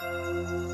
Thank you.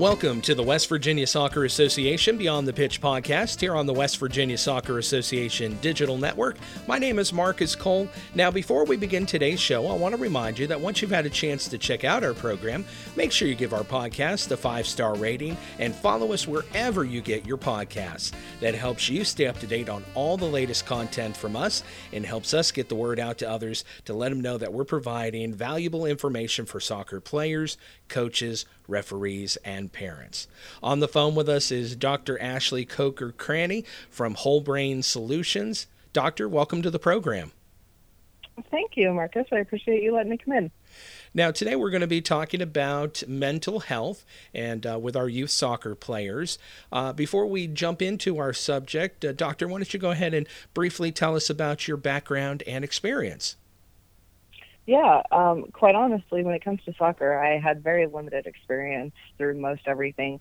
Welcome to the West Virginia Soccer Association Beyond the Pitch podcast here on the West Virginia Soccer Association Digital Network. My name is Marcus Cole. Now, before we begin today's show, I want to remind you that once you've had a chance to check out our program, make sure you give our podcast a five star rating and follow us wherever you get your podcasts. That helps you stay up to date on all the latest content from us and helps us get the word out to others to let them know that we're providing valuable information for soccer players, coaches, referees, and parents. On the phone with us is Dr. Ashley Coker Cranny from Whole Brain Solutions. Doctor, welcome to the program. Thank you, Marcus. I appreciate you letting me come in. Now, today we're going to be talking about mental health and uh, with our youth soccer players. Uh, before we jump into our subject, uh, Doctor, why don't you go ahead and briefly tell us about your background and experience? Yeah, um, quite honestly, when it comes to soccer, I had very limited experience through most everything.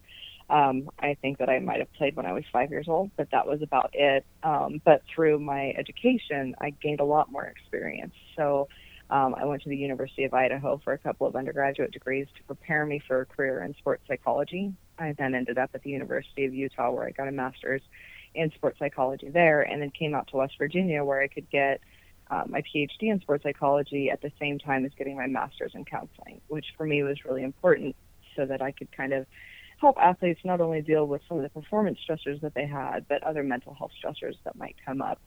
Um, I think that I might have played when I was five years old, but that was about it. Um, but through my education, I gained a lot more experience. So um, I went to the University of Idaho for a couple of undergraduate degrees to prepare me for a career in sports psychology. I then ended up at the University of Utah where I got a master's in sports psychology there, and then came out to West Virginia where I could get uh, my PhD in sports psychology at the same time as getting my master's in counseling, which for me was really important so that I could kind of help athletes not only deal with some of the performance stressors that they had, but other mental health stressors that might come up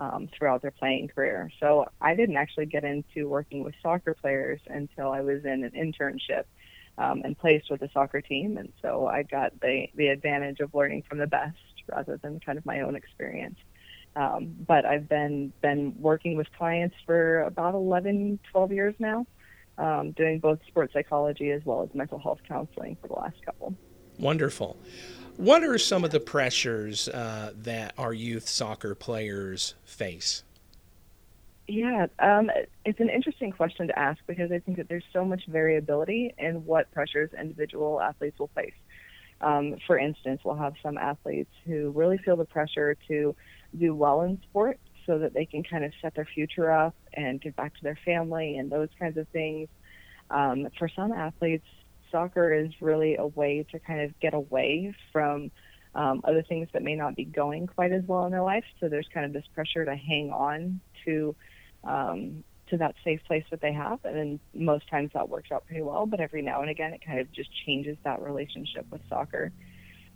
um, throughout their playing career. So I didn't actually get into working with soccer players until I was in an internship um, and placed with a soccer team. And so I got the, the advantage of learning from the best rather than kind of my own experience. Um, but I've been been working with clients for about 11, 12 years now, um, doing both sports psychology as well as mental health counseling for the last couple. Wonderful. What are some of the pressures uh, that our youth soccer players face? Yeah, um, it's an interesting question to ask because I think that there's so much variability in what pressures individual athletes will face. Um, for instance, we'll have some athletes who really feel the pressure to do well in sport so that they can kind of set their future up and get back to their family and those kinds of things. Um, for some athletes, soccer is really a way to kind of get away from um, other things that may not be going quite as well in their life. So there's kind of this pressure to hang on to um, to that safe place that they have, and then most times that works out pretty well. But every now and again, it kind of just changes that relationship with soccer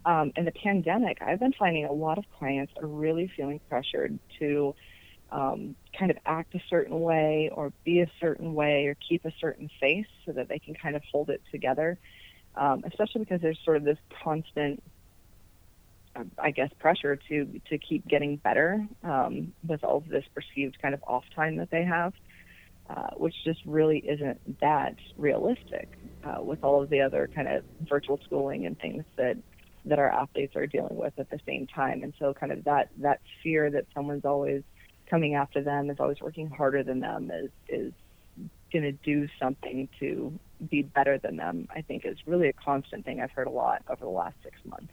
um, in the pandemic, I've been finding a lot of clients are really feeling pressured to um, kind of act a certain way or be a certain way or keep a certain face so that they can kind of hold it together, um, especially because there's sort of this constant, I guess, pressure to to keep getting better um, with all of this perceived kind of off time that they have. Uh, which just really isn't that realistic uh, with all of the other kind of virtual schooling and things that that our athletes are dealing with at the same time. And so kind of that that fear that someone's always coming after them, is always working harder than them, is is going to do something to be better than them. I think is really a constant thing I've heard a lot over the last six months.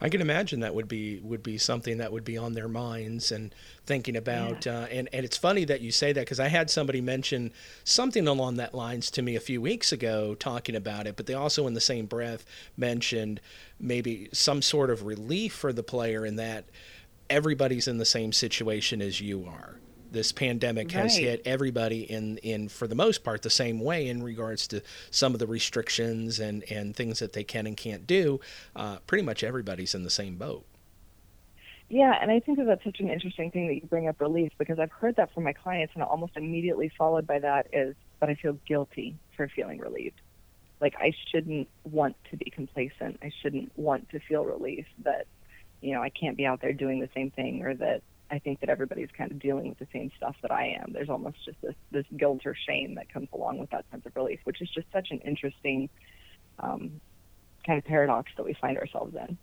I can imagine that would be would be something that would be on their minds and thinking about. Yeah. Uh, and and it's funny that you say that because I had somebody mention something along that lines to me a few weeks ago, talking about it. But they also, in the same breath, mentioned maybe some sort of relief for the player in that everybody's in the same situation as you are this pandemic right. has hit everybody in in for the most part the same way in regards to some of the restrictions and and things that they can and can't do. Uh, pretty much everybody's in the same boat. Yeah, and I think that that's such an interesting thing that you bring up relief because I've heard that from my clients, and almost immediately followed by that is, but I feel guilty for feeling relieved. Like I shouldn't want to be complacent. I shouldn't want to feel relief that, you know, I can't be out there doing the same thing or that I think that everybody's kind of dealing with the same stuff that I am. There's almost just this this guilt or shame that comes along with that sense of relief, which is just such an interesting um, kind of paradox that we find ourselves in.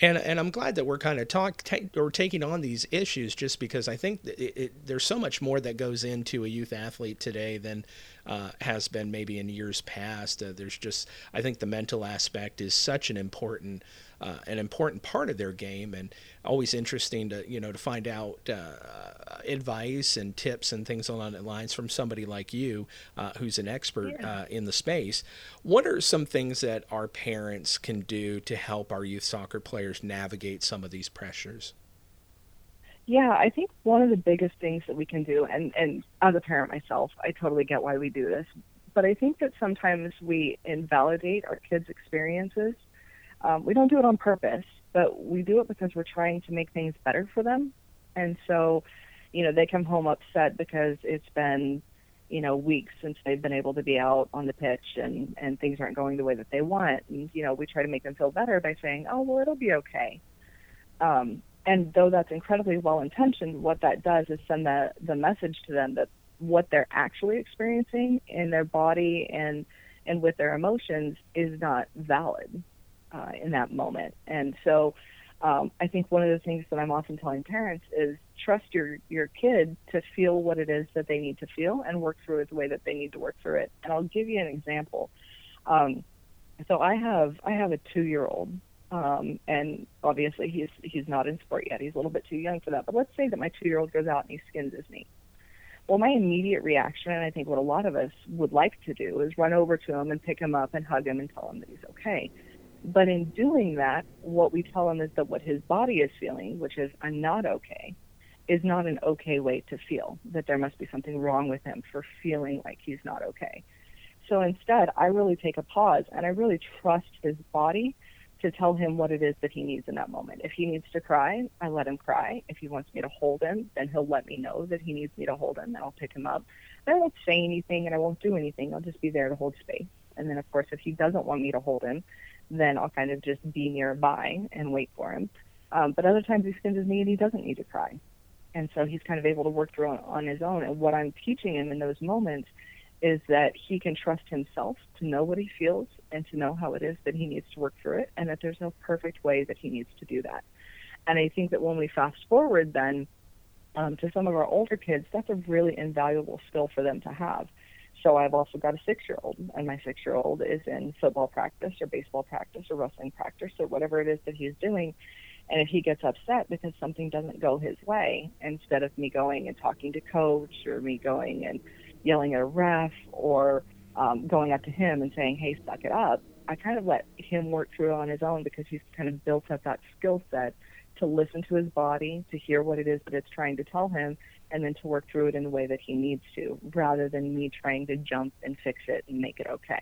And, and I'm glad that we're kind of talk or taking on these issues just because I think it, it, there's so much more that goes into a youth athlete today than uh, has been maybe in years past. Uh, there's just, I think the mental aspect is such an important uh, an important part of their game, and always interesting to you know to find out uh, advice and tips and things along the lines from somebody like you, uh, who's an expert yeah. Uh, in the space. What are some things that our parents can do to help our youth soccer players navigate some of these pressures? Yeah, I think one of the biggest things that we can do, and, and as a parent myself, I totally get why we do this, but I think that sometimes we invalidate our kids' experiences um, we don't do it on purpose, but we do it because we're trying to make things better for them. And so, you know, they come home upset because it's been, you know, weeks since they've been able to be out on the pitch and and things aren't going the way that they want. And you know, we try to make them feel better by saying, "Oh, well, it'll be okay." Um, and though that's incredibly well intentioned, what that does is send the the message to them that what they're actually experiencing in their body and and with their emotions is not valid uh, in that moment. And so um, I think one of the things that I'm often telling parents is trust your, your kid to feel what it is that they need to feel and work through it the way that they need to work through it. And I'll give you an example. Um, so I have I have a two year old um, and obviously he's he's not in sport yet. He's a little bit too young for that. But let's say that my two year old goes out and he skins his knee. Well, my immediate reaction, and I think what a lot of us would like to do, is run over to him and pick him up and hug him and tell him that he's okay. But in doing that, what we tell him is that what his body is feeling, which is I'm not okay, is not an okay way to feel, that there must be something wrong with him for feeling like he's not okay. So instead, I really take a pause and I really trust his body to tell him what it is that he needs in that moment. If he needs to cry, I let him cry. If he wants me to hold him, then he'll let me know that he needs me to hold him and I'll pick him up. I won't say anything and I won't do anything. I'll just be there to hold space. And then, of course, if he doesn't want me to hold him, then I'll kind of just be nearby and wait for him. Um, but other times he skins his knee and he doesn't need to cry. And so he's kind of able to work through on, on his own. And what I'm teaching him in those moments is that he can trust himself to know what he feels and to know how it is that he needs to work through it, and that there's no perfect way that he needs to do that. And I think that when we fast forward then um, to some of our older kids, that's a really invaluable skill for them to have so I've also got a six year old, and my six year old is in football practice or baseball practice or wrestling practice or whatever it is that he's doing. And if he gets upset because something doesn't go his way, instead of me going and talking to coach or me going and yelling at a ref or um, going up to him and saying, hey, suck it up, I kind of let him work through it on his own because he's kind of built up that skill set to listen to his body, to hear what it is that it's trying to tell him, and then to work through it in the way that he needs to, rather than me trying to jump and fix it and make it okay,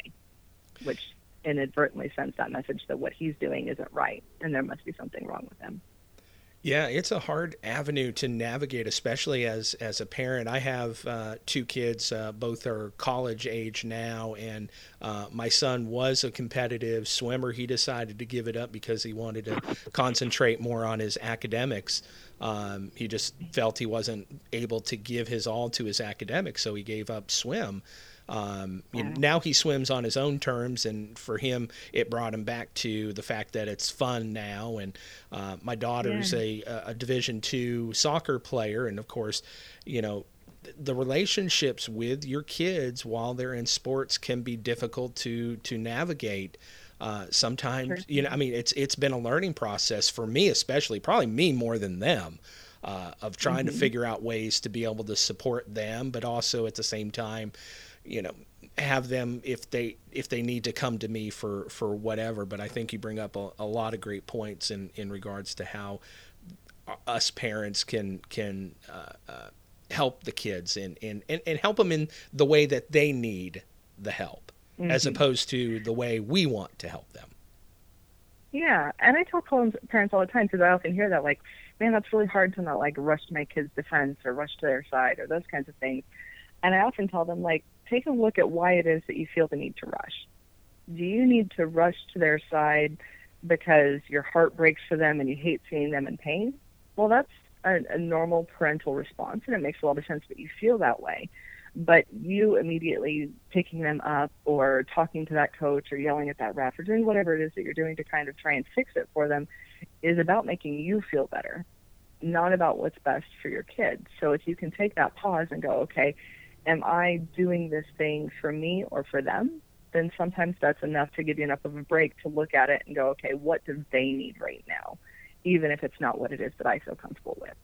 which inadvertently sends that message that what he's doing isn't right and there must be something wrong with him. Yeah, it's a hard avenue to navigate, especially as as a parent. I have uh, two kids; uh, both are college age now, and uh, my son was a competitive swimmer. He decided to give it up because he wanted to concentrate more on his academics. Um, he just felt he wasn't able to give his all to his academics, so he gave up swim. Um, you know, now he swims on his own terms, and for him, it brought him back to the fact that it's fun now. And uh, my daughter's yeah. a, a Division two soccer player, and of course, you know, the relationships with your kids while they're in sports can be difficult to to navigate. Uh, sometimes, sure. you know, I mean, it's it's been a learning process for me, especially, probably me more than them. Uh, of trying mm-hmm. to figure out ways to be able to support them, but also at the same time, you know have them if they if they need to come to me for for whatever. But i think you bring up a, a lot of great points in in regards to how us parents can can uh, uh, help the kids and, and and and help them in the way that they need the help mm-hmm. as opposed to the way we want to help them. Yeah and i tell parents all the time because i often hear that like man that's really hard to not like rush to my kids defense or rush to their side or those kinds of things. And i often tell them like take a look at why it is that you feel the need to rush. Do you need to rush to their side because your heart breaks for them and you hate seeing them in pain? Well, that's a, a normal parental response, and it makes a lot of sense that you feel that way. But you immediately picking them up or talking to that coach or yelling at that ref or doing whatever it is that you're doing to kind of try and fix it for them is about making you feel better, not about what's best for your kids. So if you can take that pause and go, okay, am I doing this thing for me or for them? Then sometimes that's enough to give you enough of a break to look at it and go, okay, what do they need right now? Even if it's not what it is that I feel comfortable with.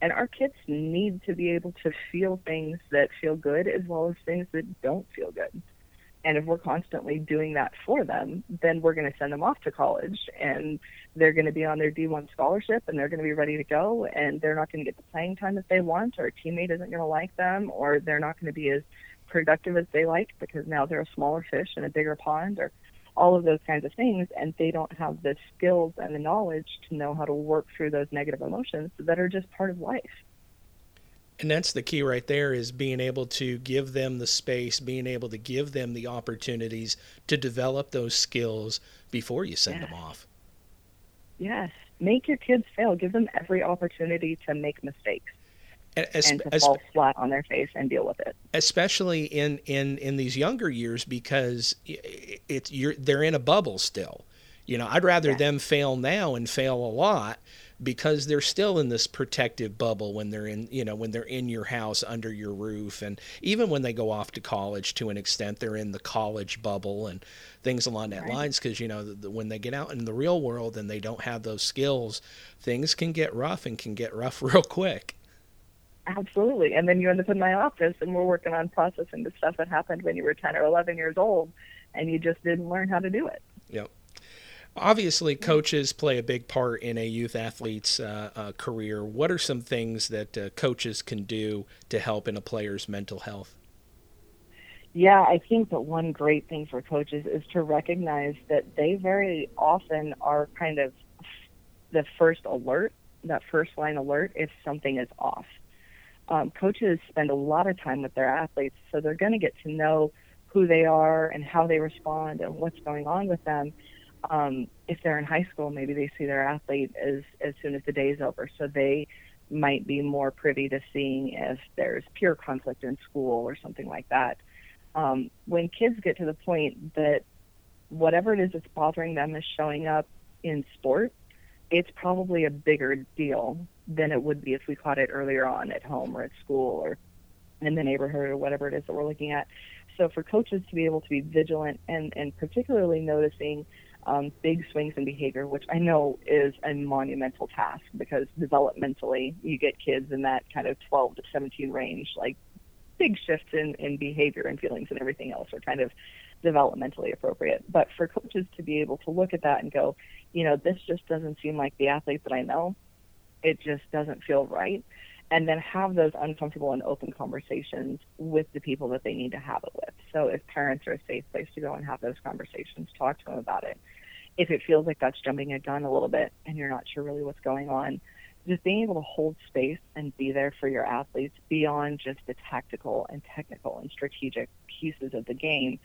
And our kids need to be able to feel things that feel good as well as things that don't feel good. And if we're constantly doing that for them, then we're going to send them off to college and they're going to be on their D1 scholarship and they're going to be ready to go and they're not going to get the playing time that they want or a teammate isn't going to like them or they're not going to be as productive as they like because now they're a smaller fish in a bigger pond or all of those kinds of things and they don't have the skills and the knowledge to know how to work through those negative emotions that are just part of life and that's the key right there is being able to give them the space being able to give them the opportunities to develop those skills before you send yes. them off yes make your kids fail give them every opportunity to make mistakes as, and to as, fall flat on their face and deal with it. Especially in in in these younger years because it's you're they're in a bubble still. You know, I'd rather yeah. them fail now and fail a lot because they're still in this protective bubble when they're in you know when they're in your house under your roof and even when they go off to college to an extent they're in the college bubble and things along that right. lines because you know the, the, when they get out in the real world and they don't have those skills things can get rough and can get rough real quick. Absolutely. And then you end up in my office and we're working on processing the stuff that happened when you were 10 or 11 years old and you just didn't learn how to do it Obviously, coaches play a big part in a youth athlete's uh, uh, career. What are some things that uh, coaches can do to help in a player's mental health? Yeah, I think that one great thing for coaches is to recognize that they very often are kind of the first alert, that first line alert if something is off. Um, coaches spend a lot of time with their athletes, so they're going to get to know who they are and how they respond and what's going on with them um, if they're in high school, maybe they see their athlete as as soon as the day is over, so they might be more privy to seeing if there's peer conflict in school or something like that. Um, when kids get to the point that whatever it is that's bothering them is showing up in sport, it's probably a bigger deal than it would be if we caught it earlier on at home or at school or in the neighborhood or whatever it is that we're looking at. So for coaches to be able to be vigilant and, and particularly noticing um, big swings in behavior, which I know is a monumental task because developmentally you get kids in that kind of 12 to 17 range, like big shifts in, in behavior and feelings and everything else are kind of developmentally appropriate. But for coaches to be able to look at that and go, you know, this just doesn't seem like the athlete that I know. It just doesn't feel right. And then have those uncomfortable and open conversations with the people that they need to have it with. So if parents are a safe place to go and have those conversations, talk to them about it if it feels like that's jumping a gun a little bit and you're not sure really what's going on, just being able to hold space and be there for your athletes beyond just the tactical and technical and strategic pieces of the game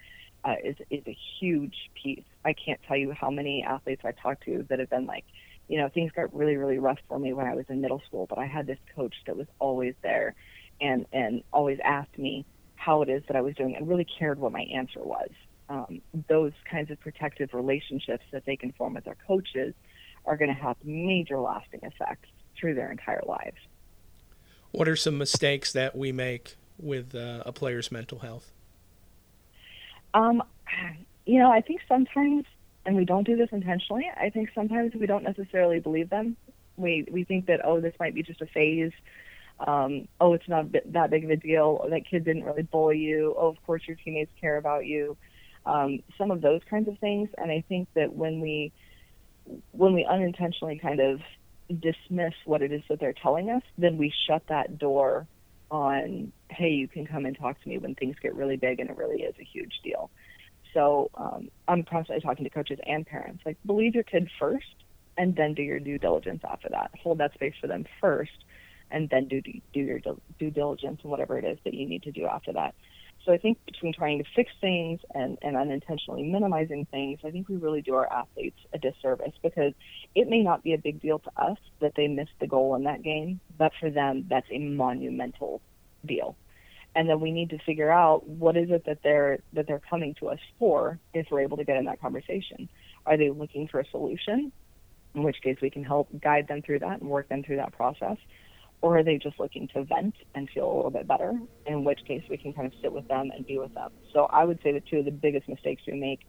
uh, is is a huge piece. I can't tell you how many athletes I talk to that have been like, you know, things got really really rough for me when I was in middle school, but I had this coach that was always there, and and always asked me how it is that I was doing and really cared what my answer was um, those kinds of protective relationships that they can form with their coaches are going to have major lasting effects through their entire lives. What are some mistakes that we make with uh, a player's mental health? Um, you know, I think sometimes, and we don't do this intentionally. I think sometimes we don't necessarily believe them. We we think that oh, this might be just a phase. Um, oh, it's not that big of a deal. Or that kid didn't really bully you. Oh, of course your teammates care about you um, some of those kinds of things. And I think that when we when we unintentionally kind of dismiss what it is that they're telling us, then we shut that door on, hey, you can come and talk to me when things get really big and it really is a huge deal. So um, I'm constantly talking to coaches and parents, like believe your kid first and then do your due diligence after that. Hold that space for them first and then do, do your due diligence and whatever it is that you need to do after that. So I think between trying to fix things and, and unintentionally minimizing things, I think we really do our athletes a disservice because it may not be a big deal to us that they missed the goal in that game, but for them, that's a monumental deal. And then we need to figure out what is it that they're that they're coming to us for if we're able to get in that conversation. Are they looking for a solution? In which case we can help guide them through that and work them through that process or are they just looking to vent and feel a little bit better? In which case, we can kind of sit with them and be with them. So I would say that two of the biggest mistakes we make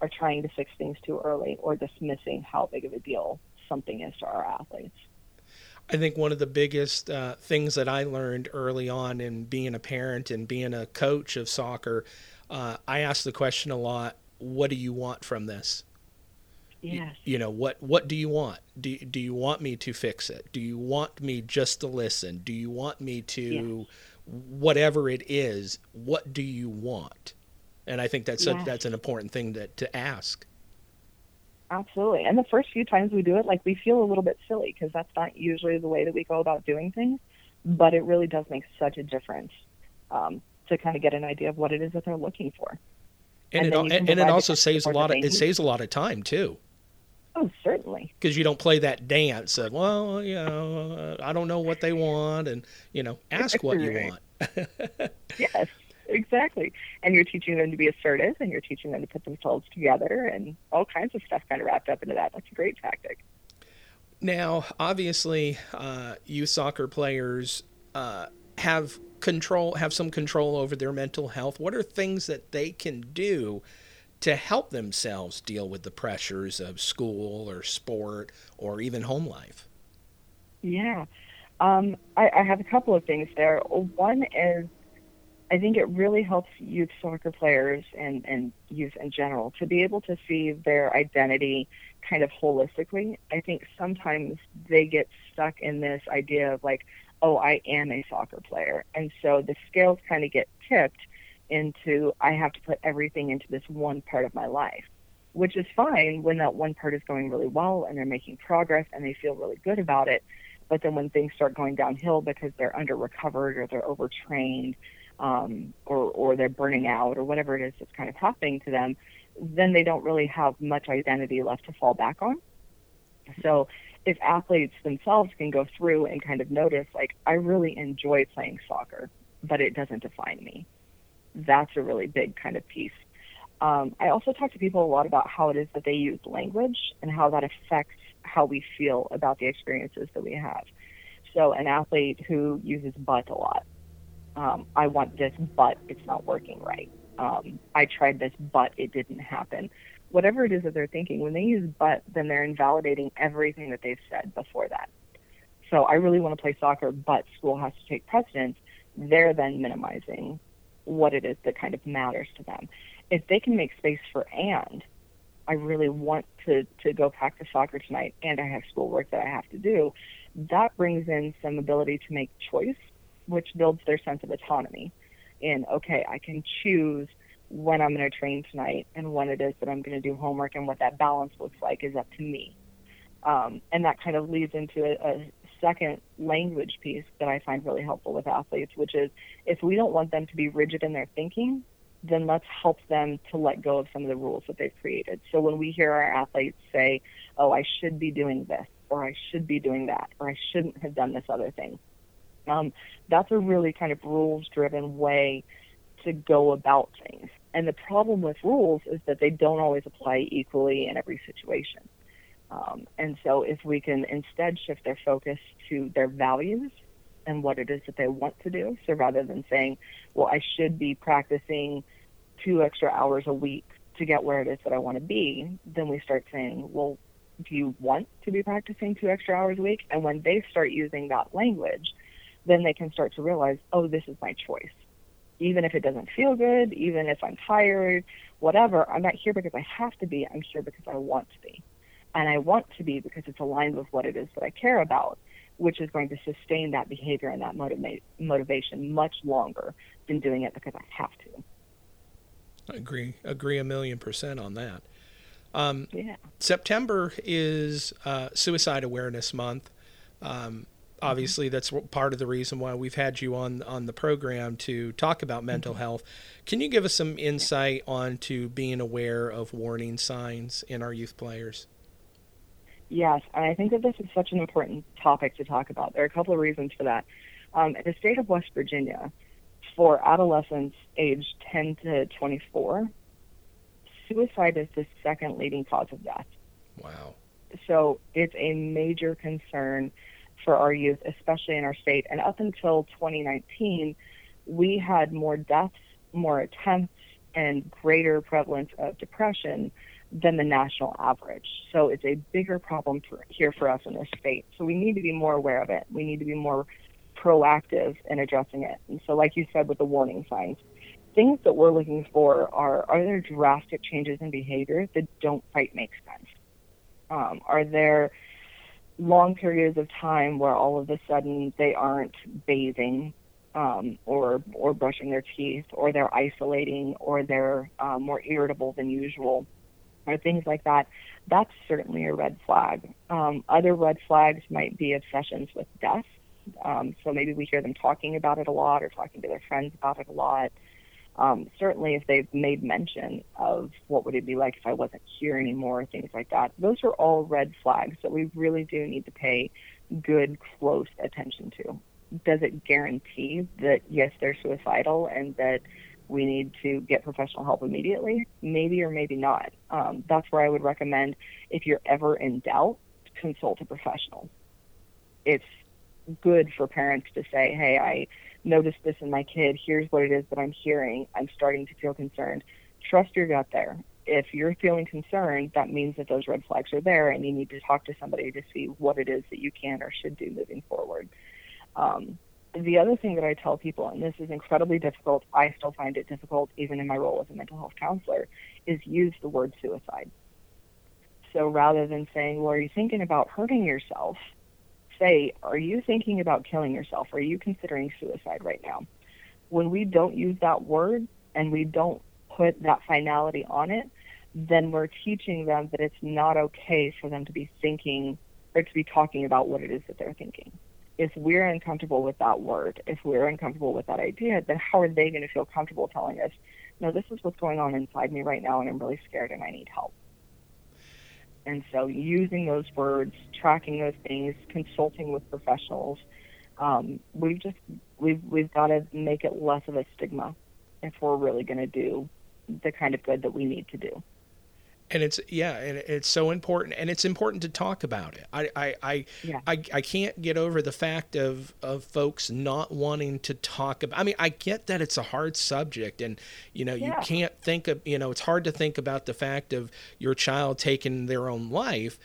are trying to fix things too early or dismissing how big of a deal something is to our athletes. I think one of the biggest uh, things that I learned early on in being a parent and being a coach of soccer, uh, I asked the question a lot: What do you want from this? Yes. You, you know what? What do you want? Do Do you want me to fix it? Do you want me just to listen? Do you want me to, yes. whatever it is? What do you want? And I think that's yes. a, that's an important thing to to ask. Absolutely. And the first few times we do it, like we feel a little bit silly because that's not usually the way that we go about doing things. But it really does make such a difference um, to kind of get an idea of what it is that they're looking for. And, and it, and it also saves a lot of it saves a lot of time too. Oh, certainly. Because you don't play that dance of, well, you know, I don't know what they want, and you know, ask what you want. yes exactly. And you're teaching them to be assertive and you're teaching them to put themselves together and all kinds of stuff kind of wrapped up into that. That's a great tactic. Now, obviously, uh, youth soccer players uh, have control, have some control over their mental health. What are things that they can do to help themselves deal with the pressures of school or sport or even home life? Yeah, um, I, I have a couple of things there. One is I think it really helps youth soccer players and, and youth in general to be able to see their identity kind of holistically. I think sometimes they get stuck in this idea of like, oh, I am a soccer player. And so the scales kind of get tipped into I have to put everything into this one part of my life, which is fine when that one part is going really well and they're making progress and they feel really good about it. But then when things start going downhill because they're under recovered or they're overtrained um, or or they're burning out or whatever it is that's kind of happening to them, then they don't really have much identity left to fall back on. So if athletes themselves can go through and kind of notice, like, I really enjoy playing soccer, but it doesn't define me. That's a really big kind of piece. Um, I also talk to people a lot about how it is that they use language and how that affects how we feel about the experiences that we have. So, an athlete who uses but a lot um, I want this, but it's not working right. Um, I tried this, but it didn't happen. Whatever it is that they're thinking, when they use but, then they're invalidating everything that they've said before that. So I really want to play soccer, but school has to take precedence. They're then minimizing what it is that kind of matters to them. If they can make space for and, I really want to, to go practice soccer tonight and I have schoolwork that I have to do, that brings in some ability to make choice which builds their sense of autonomy in okay i can choose when i'm going to train tonight and when it is that i'm going to do homework and what that balance looks like is up to me um, and that kind of leads into a, a second language piece that i find really helpful with athletes which is if we don't want them to be rigid in their thinking then let's help them to let go of some of the rules that they've created. So when we hear our athletes say, oh, I should be doing this, or I should be doing that, or I shouldn't have done this other thing, um, that's a really kind of rules driven way to go about things. And the problem with rules is that they don't always apply equally in every situation. Um, and so if we can instead shift their focus to their values and what it is that they want to do, so rather than saying, well, I should be practicing two extra hours a week to get where it is that I want to be, then we start saying, well, do you want to be practicing two extra hours a week? And when they start using that language, then they can start to realize, oh, this is my choice. Even if it doesn't feel good, even if I'm tired, whatever, I'm not here because I have to be. I'm here because I want to be. And I want to be because it's aligned with what it is that I care about, which is going to sustain that behavior and that motiva- motivation much longer than doing it because I have to. I agree. Agree a million percent on that. Um, yeah. September is uh, Suicide Awareness Month. Um, obviously that's part of the reason why we've had you on on the program to talk about mental mm-hmm. health. Can you give us some insight onto being aware of warning signs in our youth players? Yes, and I think that this is such an important topic to talk about. There are a couple of reasons for that. Um, in the state of West Virginia, for adolescents aged 10 to 24, suicide is the second leading cause of death. Wow. So it's a major concern for our youth, especially in our state. And up until 2019, we had more deaths, more attempts, and greater prevalence of depression than the national average. So it's a bigger problem for, here for us in this state. So we need to be more aware of it. We need to be more proactive in addressing it. And so, like you said, with the warning signs, things that we're looking for are are there drastic changes in behavior that don't quite make sense? Um, are there long periods of time where all of a sudden they aren't bathing um, or or brushing their teeth, or they're isolating, or they're um, more irritable than usual, or things like that. That's certainly a red flag. Um, other red flags might be obsessions with death. Um, so maybe we hear them talking about it a lot, or talking to their friends about it a lot. Um, certainly, if they've made mention of what would it be like if I wasn't here anymore, things like that, those are all red flags that we really do need to pay good, close attention to. Does it guarantee that yes, they're suicidal and that we need to get professional help immediately? Maybe or maybe not. Um, that's where I would recommend if you're ever in doubt, consult a professional. It's good for parents to say, hey, I noticed this in my kid. Here's what it is that I'm hearing. I'm starting to feel concerned. Trust your gut there. If you're feeling concerned, that means that those red flags are there and you need to talk to somebody to see what it is that you can or should do moving forward. Um, the other thing that I tell people, and this is incredibly difficult, I still find it difficult even in my role as a mental health counselor, is use the word suicide. So rather than saying, well, are you thinking about hurting yourself? Say, Are you thinking about killing yourself? Are you considering suicide right now? When we don't use that word and we don't put that finality on it, then we're teaching them that it's not okay for them to be thinking or to be talking about what it is that they're thinking. If we're uncomfortable with that word, if we're uncomfortable with that idea, then how are they going to feel comfortable telling us, no, this is what's going on inside me right now and I'm really scared and I need help? And so using those words, tracking those things, consulting with professionals, um, we've just we've we've got to make it less of a stigma if we're really going to do the kind of good that we need to do and it's yeah and it's so important and it's important to talk about it i i I, yeah. I I can't get over the fact of of folks not wanting to talk about i mean i get that it's a hard subject and you know yeah. you can't think of you know it's hard to think about the fact of your child taking their own life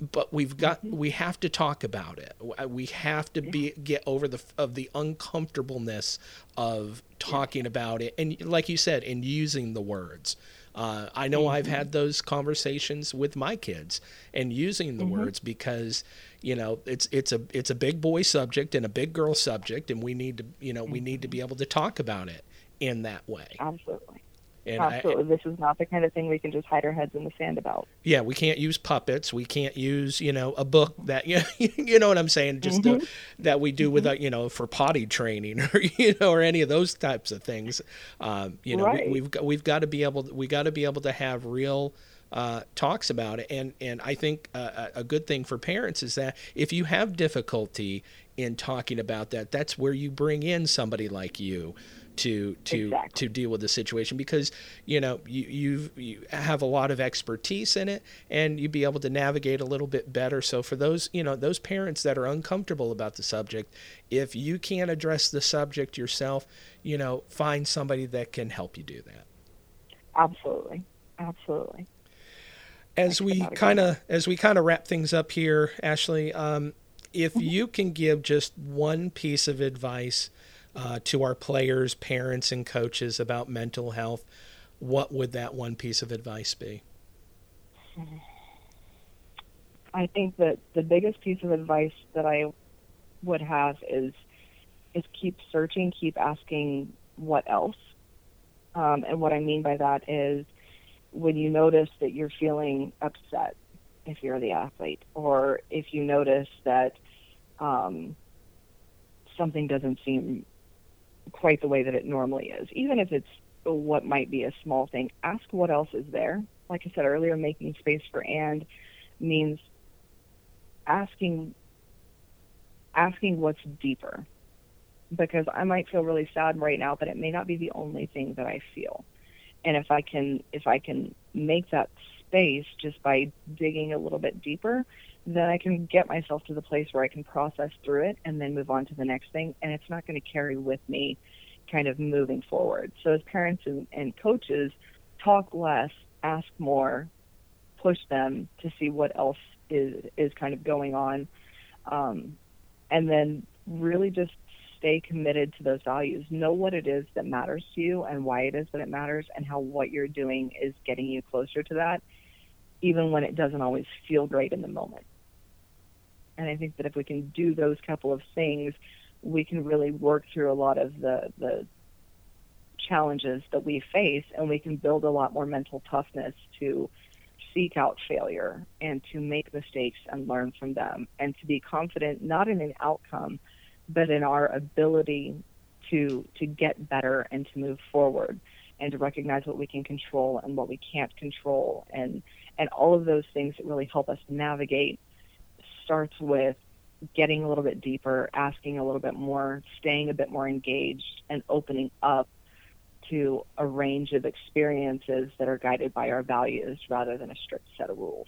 but we've got mm-hmm. we have to talk about it we have to be get over the of the uncomfortableness of talking about it and like you said and using the words uh, I know mm-hmm. I've had those conversations with my kids and using the mm-hmm. words because you know it's it's a it's a big boy subject and a big girl subject and we need to you know we need to be mm-hmm. able to talk about it in that way. Absolutely. And Absolutely. I, this is not the kind of thing we can just hide our heads in the sand about. Yeah, we can't use puppets. We can't use, you know, a book that you know, you know what I'm saying, just mm-hmm. the, that we do mm-hmm. with, a, you know, for potty training or you know, or any of those types of things. Um, you know, right. we, have got we've got to be able we got to be able to have real uh, talks about it. And and I think uh, a good thing for parents is that if you have difficulty in talking about that, that's where you bring in somebody like you to to exactly. to deal with the situation because you know you you you have a lot of expertise in it and you'd be able to navigate a little bit better. So for those you know those parents that are uncomfortable about the subject if you can't address the subject yourself you know find somebody that can help you do that. Absolutely. Absolutely. As we kind of as we kind of wrap things up here ashley um, if mm-hmm. you can give just one piece of advice uh, to our players, parents, and coaches about mental health, what would that one piece of advice be? I think that the biggest piece of advice that I would have is is keep searching, keep asking what else. Um, and what I mean by that is when you notice that you're feeling upset if you're the athlete, or if you notice that um, something doesn't seem quite the way that it normally is. Even if it's what might be a small thing, ask what else is there. Like I said earlier, making space for and means asking asking what's deeper. Because I might feel really sad right now, but it may not be the only thing that I feel. And if I can if I can make that space just by digging a little bit deeper, then I can get myself to the place where I can process through it and then move on to the next thing. And it's not going to carry with me kind of moving forward. So as parents and, and coaches, talk less, ask more, push them to see what else is is kind of going on, um, and then really just stay committed to those values. Know what it is that matters to you and why it is that it matters, and how what you're doing is getting you closer to that, even when it doesn't always feel great in the moment. And I think that if we can do those couple of things, we can really work through a lot of the the challenges that we face, and we can build a lot more mental toughness to seek out failure and to make mistakes and learn from them, and to be confident not in an outcome, but in our ability to to get better and to move forward, and to recognize what we can control and what we can't control, and and all of those things that really help us navigate starts with getting a little bit deeper, asking a little bit more, staying a bit more engaged, and opening up to a range of experiences that are guided by our values rather than a strict set of rules.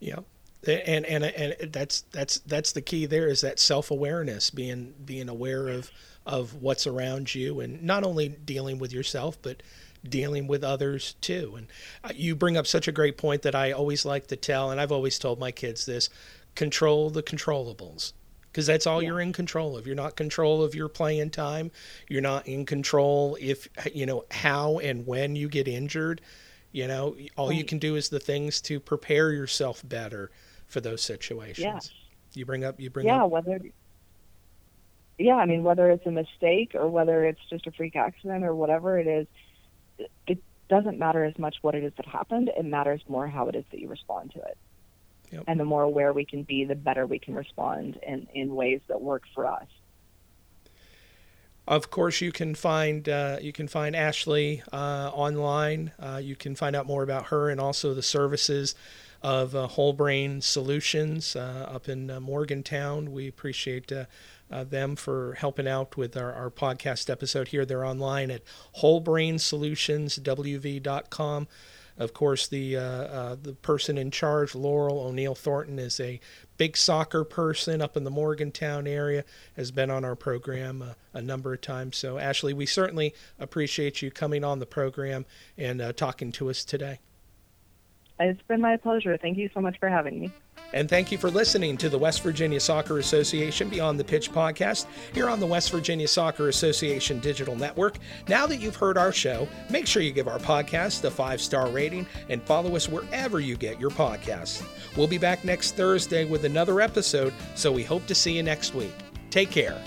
Yeah. And, and and that's that's that's the key there is that self awareness being being aware of of what's around you and not only dealing with yourself but dealing with others too and uh, you bring up such a great point that I always like to tell and I've always told my kids this control the controllables because that's all yeah. you're in control of. You're not control of your playing time. You're not in control if you know how and when you get injured. You know, all right. you can do is the things to prepare yourself better for those situations. Yeah. You bring up you bring yeah, up whether yeah, I mean whether it's a mistake or whether it's just a freak accident or whatever it is, it doesn't matter as much what it is that happened. It matters more how it is that you respond to it. Yep. And the more aware we can be, the better we can respond in, in ways that work for us. Of course, you can find uh, you can find Ashley uh, online. Uh, you can find out more about her and also the services of uh, Whole Brain Solutions uh, up in uh, Morgantown. We appreciate them for helping out with our, our podcast episode here. They're online at wholebrainsolutionswv.com. Of course, the uh, uh, the person in charge, Laurel O'Neill Thornton, is a big soccer person up in the Morgantown area. Has been on our program uh, a number of times. So, Ashley, we certainly appreciate you coming on the program and uh, talking to us today. It's been my pleasure. Thank you so much for having me. And thank you for listening to the West Virginia Soccer Association Beyond the Pitch podcast here on the West Virginia Soccer Association Digital Network. Now that you've heard our show, make sure you give our podcast a five star rating and follow us wherever you get your podcasts. We'll be back next Thursday with another episode, so we hope to see you next week. Take care.